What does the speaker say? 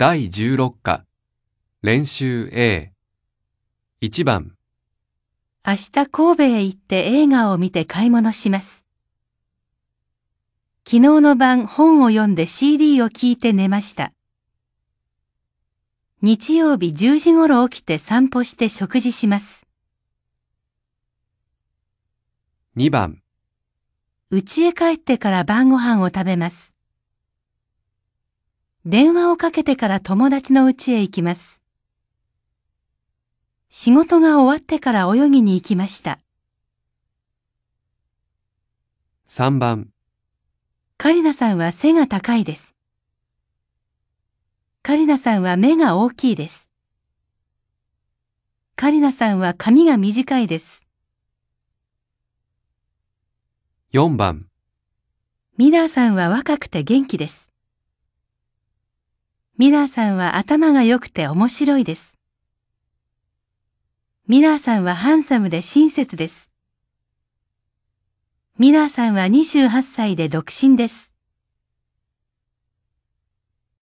第16課練習 A 1番明日神戸へ行って映画を見て買い物します。昨日の晩本を読んで CD を聞いて寝ました。日曜日10時頃起きて散歩して食事します。2番家へ帰ってから晩ご飯を食べます。電話をかけてから友達の家へ行きます。仕事が終わってから泳ぎに行きました。3番カリナさんは背が高いです。カリナさんは目が大きいです。カリナさんは髪が短いです。4番ミラーさんは若くて元気です。ミラーさんは頭が良くて面白いです。ミラーさんはハンサムで親切です。ミラーさんは28歳で独身です。